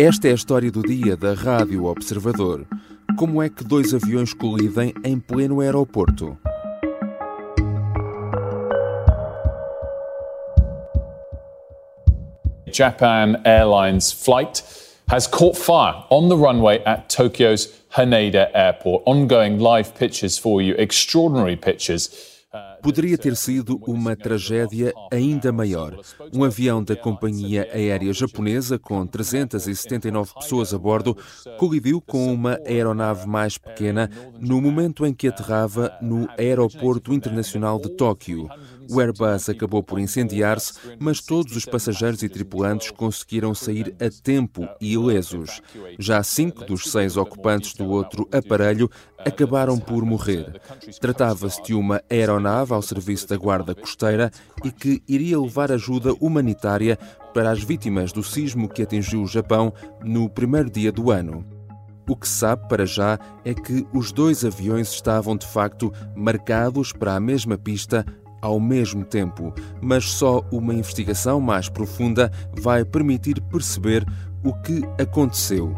Esta é a história do dia da Rádio Observador. Como é que dois aviões colidem em pleno aeroporto? Japan Airlines flight has caught fire on the runway at Tokyo's Haneda Airport. Ongoing live pictures for you, extraordinary pictures. Poderia ter sido uma tragédia ainda maior. Um avião da companhia aérea japonesa, com 379 pessoas a bordo, colidiu com uma aeronave mais pequena no momento em que aterrava no Aeroporto Internacional de Tóquio. O Airbus acabou por incendiar-se, mas todos os passageiros e tripulantes conseguiram sair a tempo e ilesos. Já cinco dos seis ocupantes do outro aparelho acabaram por morrer. Tratava-se de uma aeronave ao serviço da Guarda Costeira e que iria levar ajuda humanitária para as vítimas do sismo que atingiu o Japão no primeiro dia do ano. O que se sabe para já é que os dois aviões estavam de facto marcados para a mesma pista ao mesmo tempo, mas só uma investigação mais profunda vai permitir perceber o que aconteceu.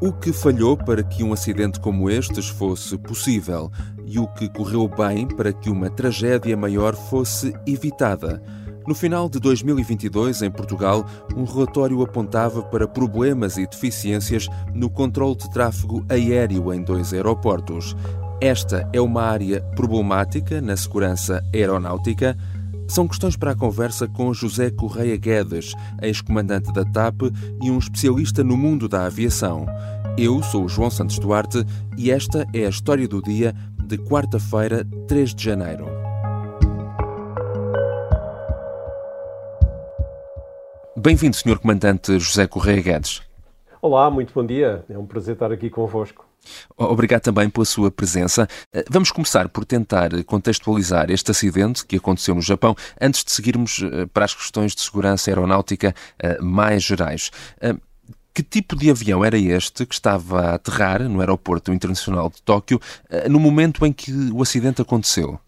O que falhou para que um acidente como estes fosse possível e o que correu bem para que uma tragédia maior fosse evitada. No final de 2022, em Portugal, um relatório apontava para problemas e deficiências no controle de tráfego aéreo em dois aeroportos. Esta é uma área problemática na segurança aeronáutica. São questões para a conversa com José Correia Guedes, ex-comandante da TAP e um especialista no mundo da aviação. Eu sou o João Santos Duarte e esta é a história do dia de quarta-feira, 3 de janeiro. Bem-vindo, Sr. Comandante José Correia Guedes. Olá, muito bom dia. É um prazer estar aqui convosco. Obrigado também pela sua presença. Eh, vamos começar por tentar contextualizar este acidente que aconteceu no Japão, antes de seguirmos eh, para as questões de segurança aeronáutica eh, mais gerais. Que tipo de avião era este que estava a aterrar no aeroporto internacional de Tóquio no momento em que o acidente aconteceu?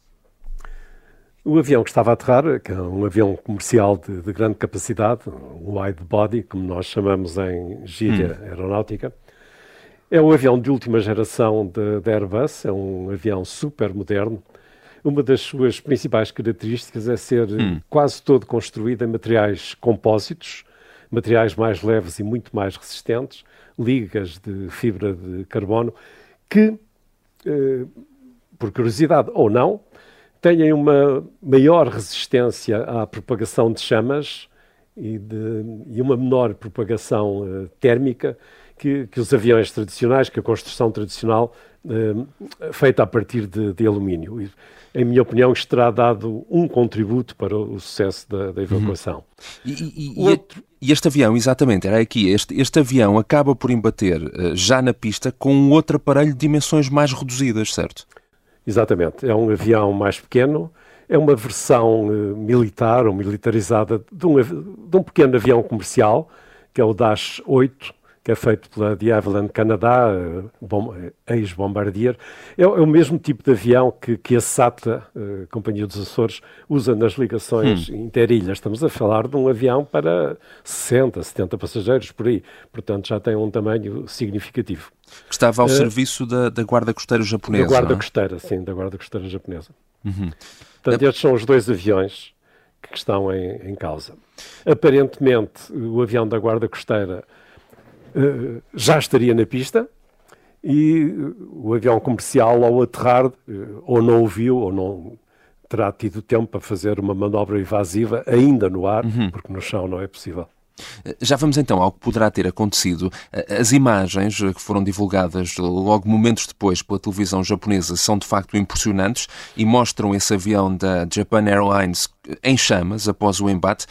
O avião que estava a aterrar, que é um avião comercial de, de grande capacidade, um wide body, como nós chamamos em gíria hum. aeronáutica, é um avião de última geração da Airbus, é um avião super moderno. Uma das suas principais características é ser hum. quase todo construído em materiais compósitos, materiais mais leves e muito mais resistentes, ligas de fibra de carbono, que, eh, por curiosidade ou não, têm uma maior resistência à propagação de chamas e, de, e uma menor propagação eh, térmica que, que, os aviões tradicionais, que a construção tradicional eh, feita a partir de, de alumínio. E, em minha opinião, isto terá dado um contributo para o sucesso da, da evacuação. Uhum. E, e, Outro... e, este avião, exatamente, era aqui, este, este avião acaba por embater uh, já na pista com um outro aparelho de dimensões mais reduzidas, certo? Exatamente, é um avião mais pequeno, é uma versão uh, militar ou militarizada de um, de um pequeno avião comercial, que é o Dash 8, que é feito pela de Havilland Canadá, eh, ex-Bombardier, é, é, o mesmo tipo de avião que, que a SATA, a eh, Companhia dos Açores, usa nas ligações hum. interilhas. Estamos a falar de um avião para 60, 70 passageiros por aí, portanto já tem um tamanho significativo. Estava ao uh, serviço da, da, Guarda Costeira japonesa. Da Guarda é? Costeira, sim, da Guarda Costeira japonesa. Uhum. Portanto, estes são os dois aviões que estão em, em causa. Aparentemente, o avião da Guarda Costeira eh, já estaria na pista e o avião comercial, ao aterrar, eh, ou não o viu, ou não terá tido tempo para fazer uma manobra evasiva ainda no ar, uhum. porque no chão não é possível. Já vamos então ao que poderá ter acontecido. As imagens que foram divulgadas logo momentos depois pela televisão japonesa são de facto impressionantes e mostram esse avião da Japan Airlines em chamas após o embate.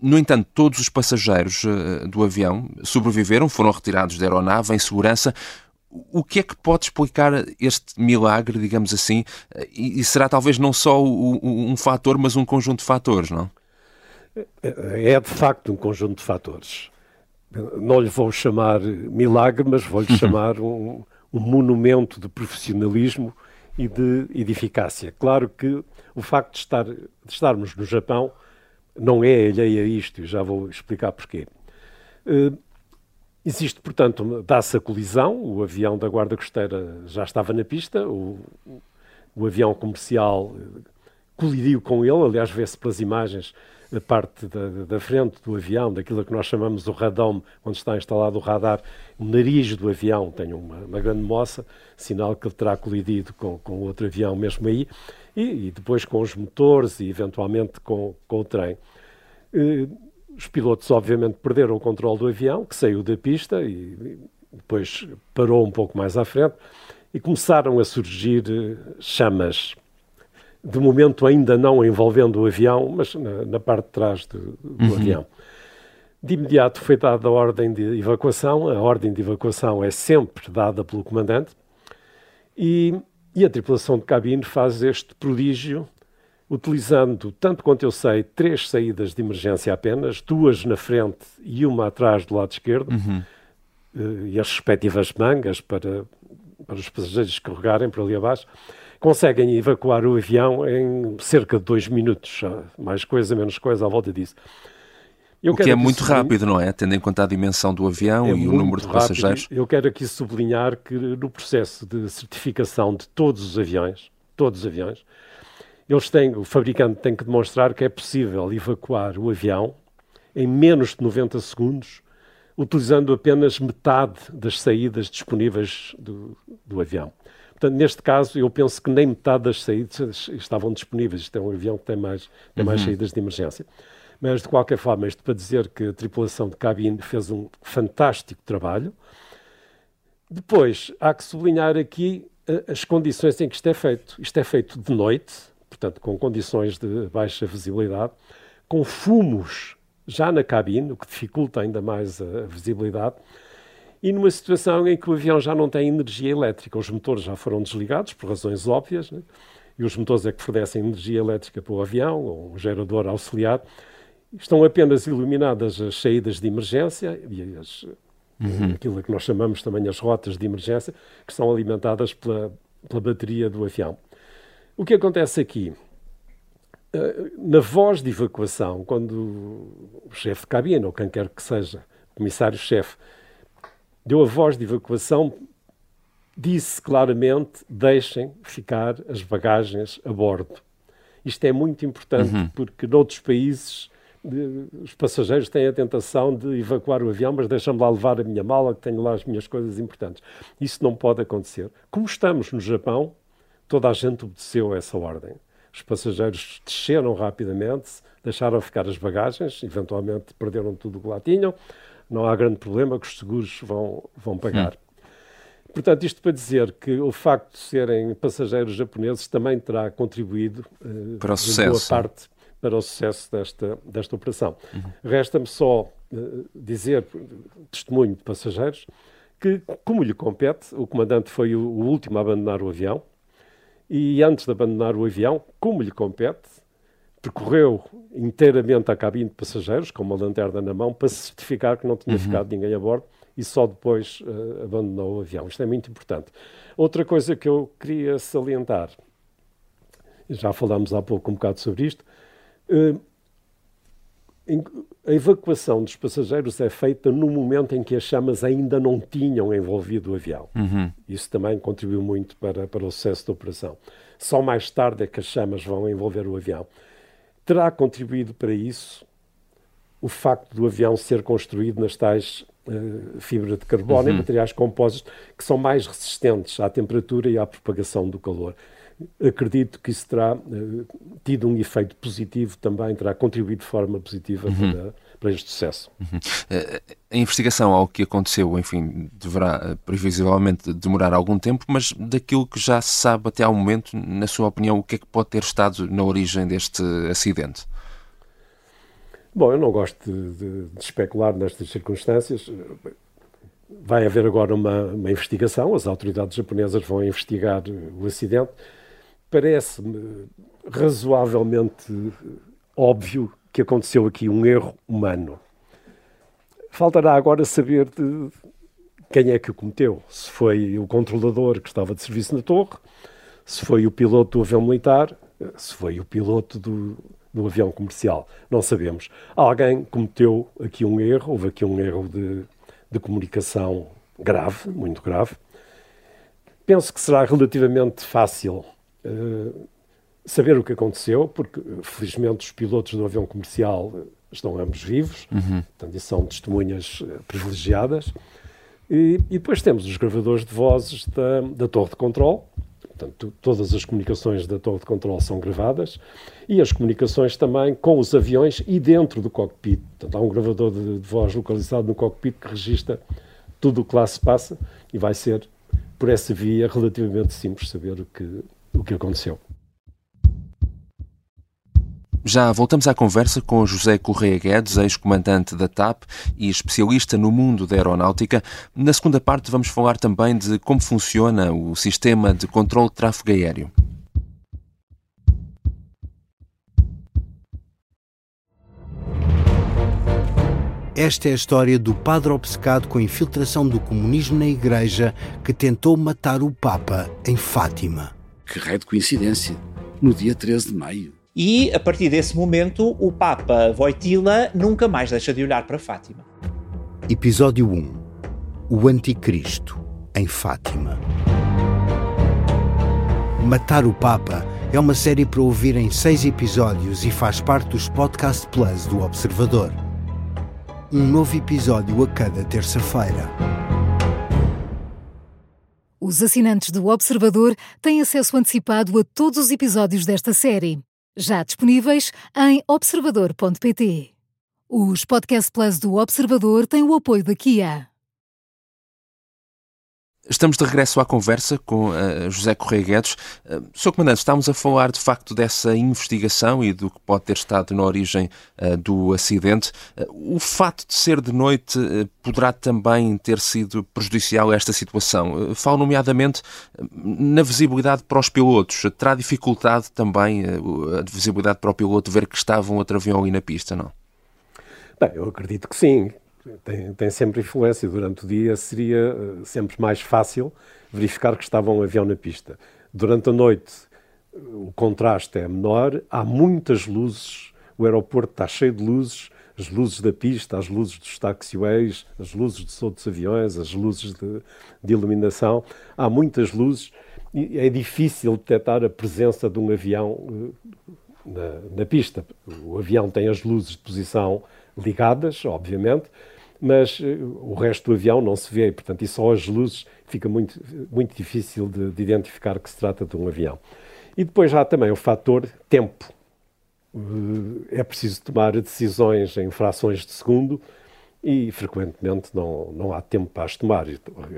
No entanto, todos os passageiros eh, do avião sobreviveram, foram retirados da aeronave em segurança. O que é que pode explicar este milagre, digamos assim? E será talvez não só um fator, mas um conjunto de fatores, não? É de facto um conjunto de fatores. Não lhe vou chamar milagre, mas vou-lhe uhum. chamar um, um monumento de profissionalismo e de, e de eficácia. Claro que o facto de, estar, de estarmos no Japão não é alheio a isto, e já vou explicar porquê. Uh, existe, portanto, dá-se a colisão, o avião da Guarda Costeira já estava na pista, o, o avião comercial colidiu com ele, aliás, vê-se pelas imagens parte da, da, frente do avião, daquilo que nós chamamos o radome, onde está instalado o radar, o nariz do avião tem uma, uma grande moça, sinal que ele terá colidido com, com outro avião mesmo aí, e, e depois com os motores e eventualmente com, com o trem. E, os pilotos, obviamente, perderam o controle do avião, que saiu da pista e, e depois parou um pouco mais à frente e começaram a surgir eh, chamas de momento ainda não envolvendo o avião, mas na, na parte de trás do, do uhum. avião. De imediato foi dada a ordem de evacuação, a ordem de evacuação é sempre dada pelo comandante, e, e a tripulação de cabine faz este prodígio, utilizando, tanto quanto eu sei, três saídas de emergência apenas, duas na frente e uma atrás do lado esquerdo, uhum. Eh, e as respectivas mangas para, para os passageiros carregarem por ali abaixo conseguem evacuar o avião em cerca de dois minutos, mais coisa, menos coisa, à volta disso. Eu o que é muito rápido, não é? Tendo em conta a dimensão do avião é e o número de rápido. passageiros. Eu quero aqui sublinhar que no processo de certificação de todos os aviões, todos os aviões, eles têm, o fabricante tem que demonstrar que é possível evacuar o avião em menos de 90 segundos, utilizando apenas metade das saídas disponíveis do, do avião. Portanto, neste caso, eu penso que nem metade das saídas estavam disponíveis. Isto é um avião que tem mais, tem mais uhum. saídas de emergência. Mas, de qualquer forma, isto para dizer que a tripulação de cabine fez um fantástico trabalho. Depois, há que sublinhar aqui eh, as condições em que isto é feito. Isto é feito de noite, portanto, com condições de baixa visibilidade, com fumos já na cabine, o que dificulta ainda mais a visibilidade e numa situação em que o avião já não tem energia elétrica, os motores já foram desligados por razões óbvias, né? e os motores é que fornecem energia elétrica para o avião, ou um gerador auxiliar, estão apenas iluminadas as saídas de emergência e as, uhum. aquilo que nós chamamos também as rotas de emergência, que são alimentadas pela, pela bateria do avião. O que acontece aqui? Eh, na voz de evacuação, quando o chefe de cabine, ou quem quer que seja, o comissário-chefe, deu a voz de evacuação, disse claramente: deixem ficar as bagagens a bordo. Isto é muito importante uhum. porque noutros países os passageiros têm a tentação de evacuar o avião, mas deixam-me lá levar a minha mala, que tenho lá as minhas coisas importantes. Isso não pode acontecer. Como estamos no Japão, toda a gente obedeceu a essa ordem. Os passageiros desceram rapidamente, deixaram ficar as bagagens, eventualmente perderam tudo o que lá tinham, não há grande problema que os seguros vão, vão pagar. Hum. Portanto, isto para dizer que o facto de serem passageiros japoneses também terá contribuído uh, para o sucesso. boa parte para o sucesso desta, desta operação. Uhum. Resta-me só uh, dizer, testemunho de passageiros, que, como lhe compete, o comandante foi o, o último a abandonar o avião, e antes de abandonar o avião, como lhe compete, percorreu inteiramente a cabine de passageiros, com uma lanterna na mão, para certificar que não tinha uhum. ficado ninguém a bordo e só depois uh, abandonou o avião. Isto é muito importante. Outra coisa que eu queria salientar, já falámos há pouco um bocado sobre isto, uh, a evacuação dos passageiros é feita no momento em que as chamas ainda não tinham envolvido o avião. Uhum. Isso também contribuiu muito para, para o sucesso da operação. Só mais tarde é que as chamas vão envolver o avião. Terá contribuído para isso o facto do avião ser construído nas tais uh, fibra de carbono uhum. e materiais compósitos que são mais resistentes à temperatura e à propagação do calor. Acredito que isso terá uh, tido um efeito positivo também, terá contribuído de forma positiva uhum. para, para este sucesso. Uhum. Eh, a investigação ao que aconteceu, enfim, deverá eh, previsivelmente demorar algum tempo, mas daquilo que já se sabe até ao momento, na sua opinião, o que é que pode ter estado na origem deste acidente? Bom, eu não gosto de, de, de especular nestas circunstâncias. Vai haver agora uma, uma, investigação, as autoridades japonesas vão investigar o acidente. Parece-me razoavelmente óbvio que aconteceu aqui um erro humano. Faltará agora saber de quem é que o cometeu. Se foi o controlador que estava de serviço na torre, se foi o piloto do avião militar, se foi o piloto do, do avião comercial. Não sabemos. Alguém cometeu aqui um erro, houve aqui um erro de, de comunicação grave, muito grave. Penso que será relativamente fácil uh, saber o que aconteceu, porque felizmente os pilotos do avião comercial estão ambos vivos, uhum. portanto, e são testemunhas privilegiadas. E, e, depois temos os gravadores de vozes da, da torre de controle, Portanto, todas as comunicações da torre de controle são gravadas e as comunicações também com os aviões e dentro do cockpit. Portanto, há um gravador de, de voz localizado no cockpit que registra tudo o que lá se passa e vai ser, por essa via, relativamente simples saber o que, o que aconteceu. Já voltamos à conversa com José Correia Guedes, ex-comandante da TAP e especialista no mundo da aeronáutica. Na segunda parte vamos falar também de como funciona o sistema de controle de tráfego aéreo. Esta é a história do padre obcecado com a infiltração do comunismo na Igreja que tentou matar o Papa em Fátima. Que raio de coincidência! No dia 13 de maio. E, a partir desse momento, o Papa Voitila nunca mais deixa de olhar para Fátima. Episódio 1 O Anticristo, em Fátima. Matar o Papa é uma série para ouvir em seis episódios e faz parte dos Podcast Plus do Observador. Um novo episódio a cada terça-feira. Os assinantes do Observador têm acesso antecipado a todos os episódios desta série já disponíveis em observador.pt. Os Podcast Plus do Observador têm o apoio da Kia. Estamos de regresso à conversa com uh, José Correia Guedes. Uh, Sr. Comandante, estamos a falar de facto dessa investigação e do que pode ter estado na origem uh, do acidente. O fato de ser de noite poderá também ter sido prejudicial a esta situação. falo nomeadamente na visibilidade para os pilotos. Terá dificultade também a visibilidade para o piloto ver que estava um outro avião ali na pista, não? Bem, eu acredito que sim tem, tem sempre influência. Durante o dia seria eh, sempre mais fácil verificar que estava um avião na pista. Durante a noite o contraste é menor, há muitas luzes, o aeroporto está cheio de luzes, as luzes da pista, as luzes dos taxiways, as luzes dos outros aviões, as luzes de, de iluminação, há muitas luzes e é difícil detectar a presença de um avião eh, na, na pista. O avião tem as luzes de posição ligadas, obviamente, mas uh, o resto do avião não se vê, portanto, e só as luzes fica muito, muito difícil de, de identificar que se trata de um avião. E depois há também o fator tempo. Uh, é preciso tomar decisões em frações de segundo e frequentemente não, não há tempo para as tomar.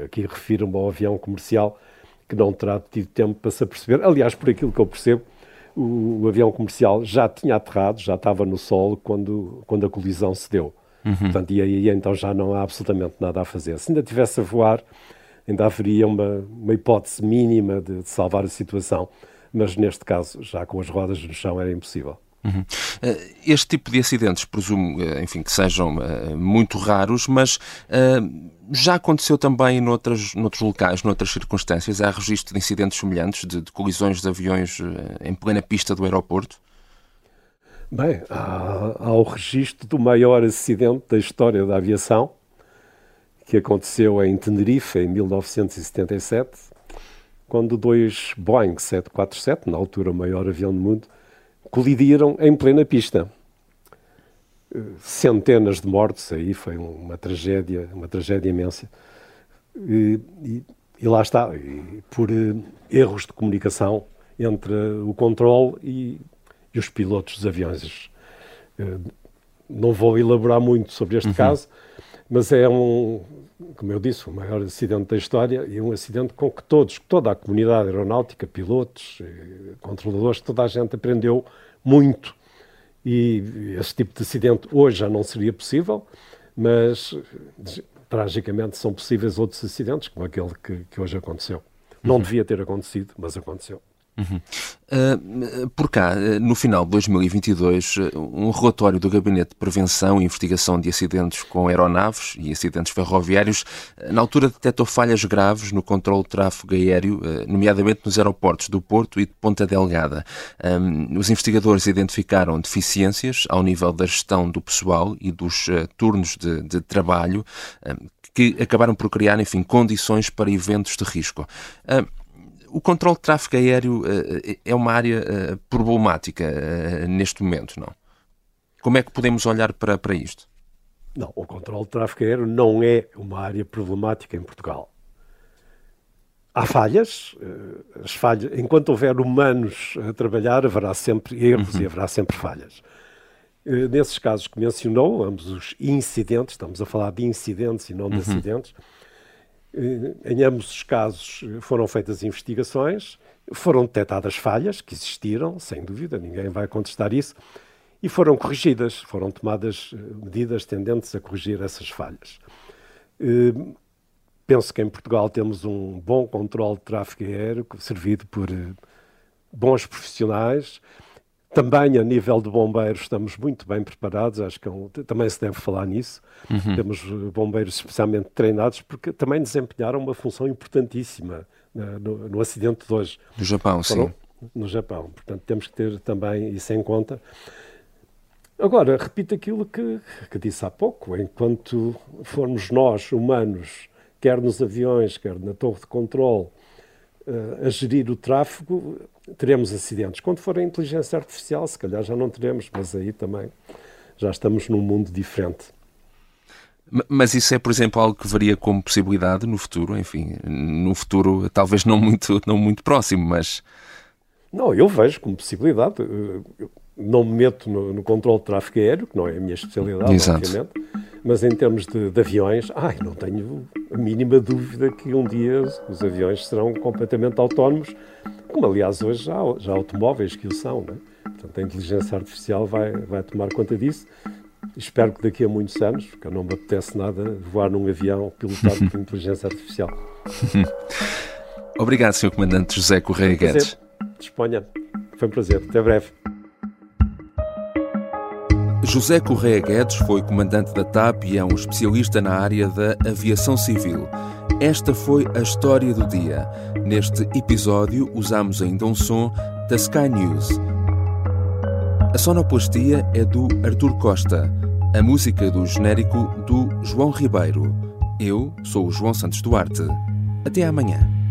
Aqui refiro-me ao avião comercial que não terá tido tempo para se aperceber. Aliás, por aquilo que eu percebo, o, o avião comercial já tinha aterrado, já estava no solo quando, quando a colisão se deu. Uhum. Portanto, e aí então já não há absolutamente nada a fazer. Se ainda tivesse a voar, ainda haveria uma, uma hipótese mínima de, de salvar a situação, mas neste caso, já com as rodas no chão, era impossível. Uhum. Eh, este tipo de acidentes, presumo, eh, enfim, que sejam uh, muito raros, mas já aconteceu também noutras, noutros locais, noutras circunstâncias? Há registro de incidentes semelhantes, de, de colisões de aviões em plena pista do aeroporto? Bem, há, há o registro do maior acidente da história da aviação, que aconteceu em Tenerife, em 1977, quando dois Boeing 747, na altura o maior avião do mundo, colidiram em plena pista. Centenas de mortos, aí foi uma tragédia, uma tragédia imensa. E, e, e lá está, e por uh, erros de comunicação entre o controle e e os pilotos dos aviões. Eh, não vou elaborar muito sobre este uhum. caso, mas é um, como eu disse, o maior acidente da história e um acidente com que todos, toda a comunidade aeronáutica, pilotos, eh, controladores, toda a gente aprendeu muito. E esse tipo de acidente hoje já não seria possível, mas tragicamente são possíveis outros acidentes, como aquele que, que hoje aconteceu. Não uhum. devia ter acontecido, mas aconteceu. Uhum. Uh, por cá, no final de 2022, um relatório do Gabinete de Prevenção e Investigação de Acidentes com Aeronaves e Acidentes Ferroviários, na altura detectou falhas graves no controle de tráfego aéreo, nomeadamente nos aeroportos do Porto e de Ponta Delgada. Os investigadores identificaram deficiências ao nível da gestão do pessoal e dos uh, turnos de, de trabalho, que acabaram por criar, enfim, condições para eventos de risco. Uh, o controle de tráfego aéreo uh, é uma área uh, problemática neste momento, não? Como é que podemos olhar para, para isto? Não, o controle de tráfego aéreo não é uma área problemática em Portugal. Há falhas, as falhas, enquanto houver humanos a trabalhar, haverá sempre erros uhum. e haverá sempre falhas. Nesses casos que mencionou, ambos os incidentes, estamos a falar de incidentes e não de uhum. acidentes, eh, em ambos os casos eh, foram feitas investigações, foram detectadas falhas que existiram, sem dúvida, ninguém vai contestar isso, e foram corrigidas, foram tomadas eh, medidas tendentes a corrigir essas falhas. Penso que em Portugal temos um bom controle de tráfego aéreo, servido por bons profissionais, também a nível de bombeiros estamos muito bem preparados, acho que é um, também se deve falar nisso. Uhum. Temos bombeiros especialmente treinados porque também desempenharam uma função importantíssima né, no, no, acidente de hoje. No Japão, Foram, sim. No Japão, portanto temos que ter também isso em conta. Agora, repito aquilo que, que disse há pouco, enquanto formos nós, humanos, quer nos aviões, quer na torre de controle, uh, a gerir o tráfego, teremos acidentes. Quando for a inteligência artificial, se calhar já não teremos, mas aí também já estamos num mundo diferente. Mas isso é, por exemplo, algo que varia como possibilidade no futuro, enfim, no futuro talvez não muito, não muito próximo, mas... Não, eu vejo como possibilidade. Eu não me meto no, no controle de tráfego aéreo, que não é a minha especialidade, Exato. obviamente, mas em termos de, de, aviões, ai, não tenho a mínima dúvida que um dia os aviões serão completamente autónomos, como aliás hoje já, já há automóveis que o são. Né? Portanto, a inteligência artificial vai, vai tomar conta disso. Espero que daqui a muitos anos, porque não me apetece nada voar num avião pilotado por inteligência artificial. Obrigado, Sr. Comandante José Correia Guedes. Disponha. Foi um prazer. Até breve. José Correia Guedes foi comandante da TAP e é um especialista na área da aviação civil. Esta foi a história do dia. Neste episódio usamos ainda um som da Sky News. A sonoplastia é do Artur Costa, a música do genérico do João Ribeiro. Eu sou o João Santos Duarte. Até amanhã.